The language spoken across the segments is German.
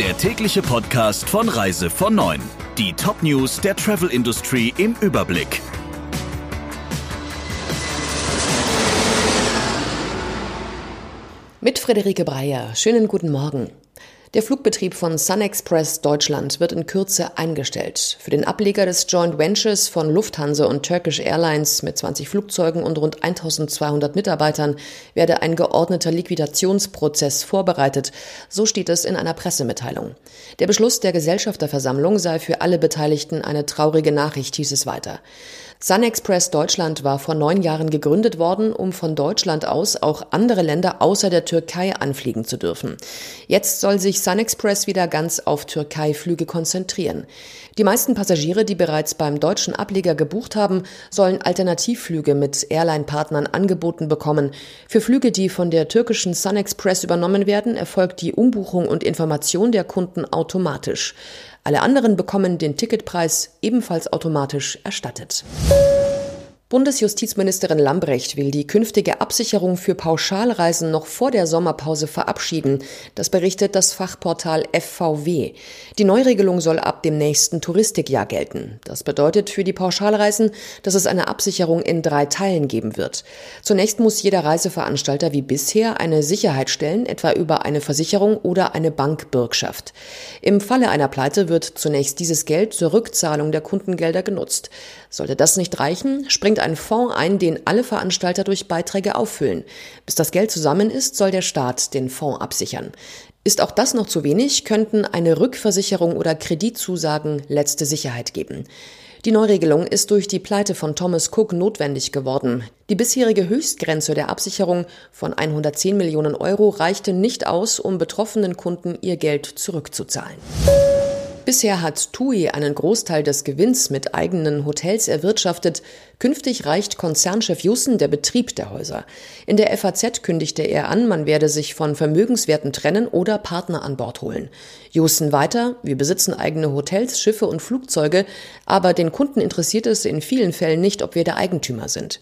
der tägliche Podcast von Reise von 9. Die Top-News der Travel Industry im Überblick. Mit Friederike Breyer. Schönen guten Morgen. Der Flugbetrieb von SunExpress Deutschland wird in Kürze eingestellt. Für den Ableger des Joint Ventures von Lufthansa und Turkish Airlines mit 20 Flugzeugen und rund 1200 Mitarbeitern werde ein geordneter Liquidationsprozess vorbereitet. So steht es in einer Pressemitteilung. Der Beschluss der Gesellschafterversammlung sei für alle Beteiligten eine traurige Nachricht, hieß es weiter. SunExpress Deutschland war vor neun Jahren gegründet worden, um von Deutschland aus auch andere Länder außer der Türkei anfliegen zu dürfen. Jetzt soll sich SunExpress wieder ganz auf Türkei-Flüge konzentrieren. Die meisten Passagiere, die bereits beim deutschen Ableger gebucht haben, sollen Alternativflüge mit Airline-Partnern angeboten bekommen. Für Flüge, die von der türkischen SunExpress übernommen werden, erfolgt die Umbuchung und Information der Kunden automatisch. Alle anderen bekommen den Ticketpreis ebenfalls automatisch erstattet. Bundesjustizministerin Lambrecht will die künftige Absicherung für Pauschalreisen noch vor der Sommerpause verabschieden. Das berichtet das Fachportal FVW. Die Neuregelung soll ab dem nächsten Touristikjahr gelten. Das bedeutet für die Pauschalreisen, dass es eine Absicherung in drei Teilen geben wird. Zunächst muss jeder Reiseveranstalter wie bisher eine Sicherheit stellen, etwa über eine Versicherung oder eine Bankbürgschaft. Im Falle einer Pleite wird zunächst dieses Geld zur Rückzahlung der Kundengelder genutzt. Sollte das nicht reichen, springt ein Fonds ein, den alle Veranstalter durch Beiträge auffüllen. Bis das Geld zusammen ist, soll der Staat den Fonds absichern. Ist auch das noch zu wenig, könnten eine Rückversicherung oder Kreditzusagen letzte Sicherheit geben. Die Neuregelung ist durch die Pleite von Thomas Cook notwendig geworden. Die bisherige Höchstgrenze der Absicherung von 110 Millionen Euro reichte nicht aus, um betroffenen Kunden ihr Geld zurückzuzahlen. Bisher hat TUI einen Großteil des Gewinns mit eigenen Hotels erwirtschaftet. Künftig reicht Konzernchef Jussen der Betrieb der Häuser. In der FAZ kündigte er an, man werde sich von Vermögenswerten trennen oder Partner an Bord holen. Jussen weiter, wir besitzen eigene Hotels, Schiffe und Flugzeuge, aber den Kunden interessiert es in vielen Fällen nicht, ob wir der Eigentümer sind.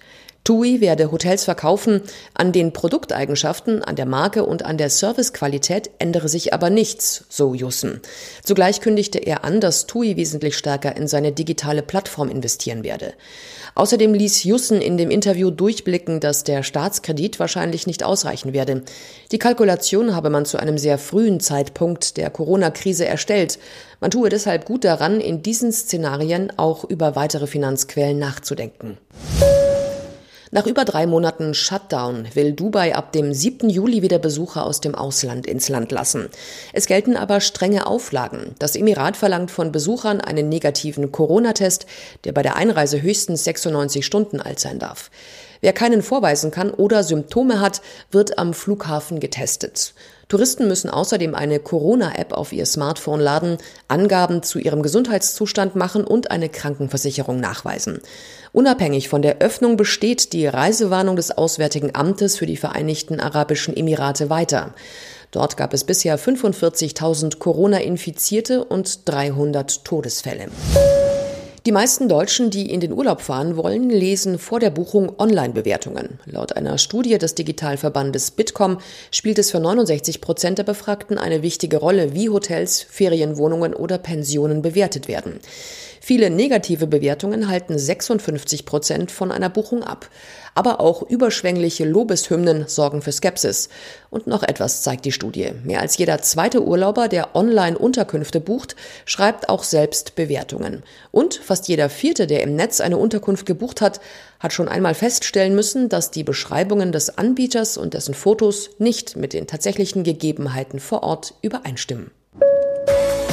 TUI werde Hotels verkaufen, an den Produkteigenschaften, an der Marke und an der Servicequalität ändere sich aber nichts, so Jussen. Zugleich kündigte er an, dass TUI wesentlich stärker in seine digitale Plattform investieren werde. Außerdem ließ Jussen in dem Interview durchblicken, dass der Staatskredit wahrscheinlich nicht ausreichen werde. Die Kalkulation habe man zu einem sehr frühen Zeitpunkt der Corona-Krise erstellt. Man tue deshalb gut daran, in diesen Szenarien auch über weitere Finanzquellen nachzudenken. Nach über drei Monaten Shutdown will Dubai ab dem 7. Juli wieder Besucher aus dem Ausland ins Land lassen. Es gelten aber strenge Auflagen. Das Emirat verlangt von Besuchern einen negativen Corona-Test, der bei der Einreise höchstens 96 Stunden alt sein darf. Wer keinen vorweisen kann oder Symptome hat, wird am Flughafen getestet. Touristen müssen außerdem eine Corona-App auf ihr Smartphone laden, Angaben zu ihrem Gesundheitszustand machen und eine Krankenversicherung nachweisen. Unabhängig von der Öffnung besteht die Reisewarnung des Auswärtigen Amtes für die Vereinigten Arabischen Emirate weiter. Dort gab es bisher 45.000 Corona-Infizierte und 300 Todesfälle. Die meisten Deutschen, die in den Urlaub fahren wollen, lesen vor der Buchung Online-Bewertungen. Laut einer Studie des Digitalverbandes Bitkom spielt es für 69 Prozent der Befragten eine wichtige Rolle, wie Hotels, Ferienwohnungen oder Pensionen bewertet werden. Viele negative Bewertungen halten 56 Prozent von einer Buchung ab. Aber auch überschwängliche Lobeshymnen sorgen für Skepsis. Und noch etwas zeigt die Studie. Mehr als jeder zweite Urlauber, der online Unterkünfte bucht, schreibt auch selbst Bewertungen. Und fast jeder vierte, der im Netz eine Unterkunft gebucht hat, hat schon einmal feststellen müssen, dass die Beschreibungen des Anbieters und dessen Fotos nicht mit den tatsächlichen Gegebenheiten vor Ort übereinstimmen.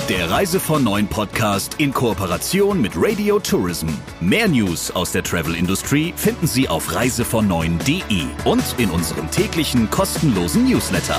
Der Reise von Neuen Podcast in Kooperation mit Radio Tourism. Mehr News aus der Travel Industry finden Sie auf reisevon und in unserem täglichen kostenlosen Newsletter.